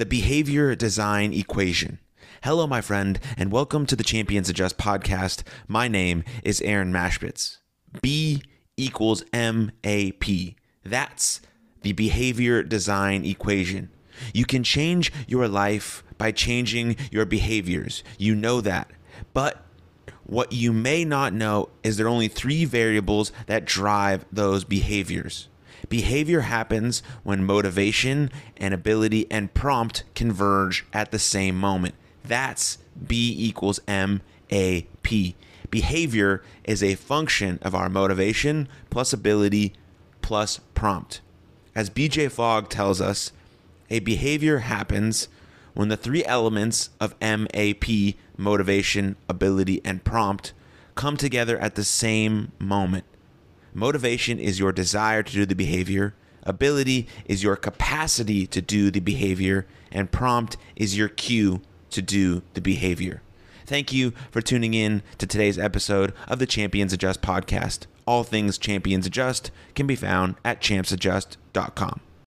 the behavior design equation. Hello, my friend, and welcome to the Champions Adjust podcast. My name is Aaron Mashbitz. B equals MAP. That's the behavior design equation. You can change your life by changing your behaviors. You know that. But what you may not know is there are only three variables that drive those behaviors. Behavior happens when motivation and ability and prompt converge at the same moment. That's B equals M A P. Behavior is a function of our motivation plus ability plus prompt. As BJ Fogg tells us, a behavior happens when the three elements of MAP, motivation, ability, and prompt, come together at the same moment. Motivation is your desire to do the behavior, ability is your capacity to do the behavior, and prompt is your cue to do the behavior. Thank you for tuning in to today's episode of the Champions Adjust podcast. All things Champions Adjust can be found at champsadjust.com.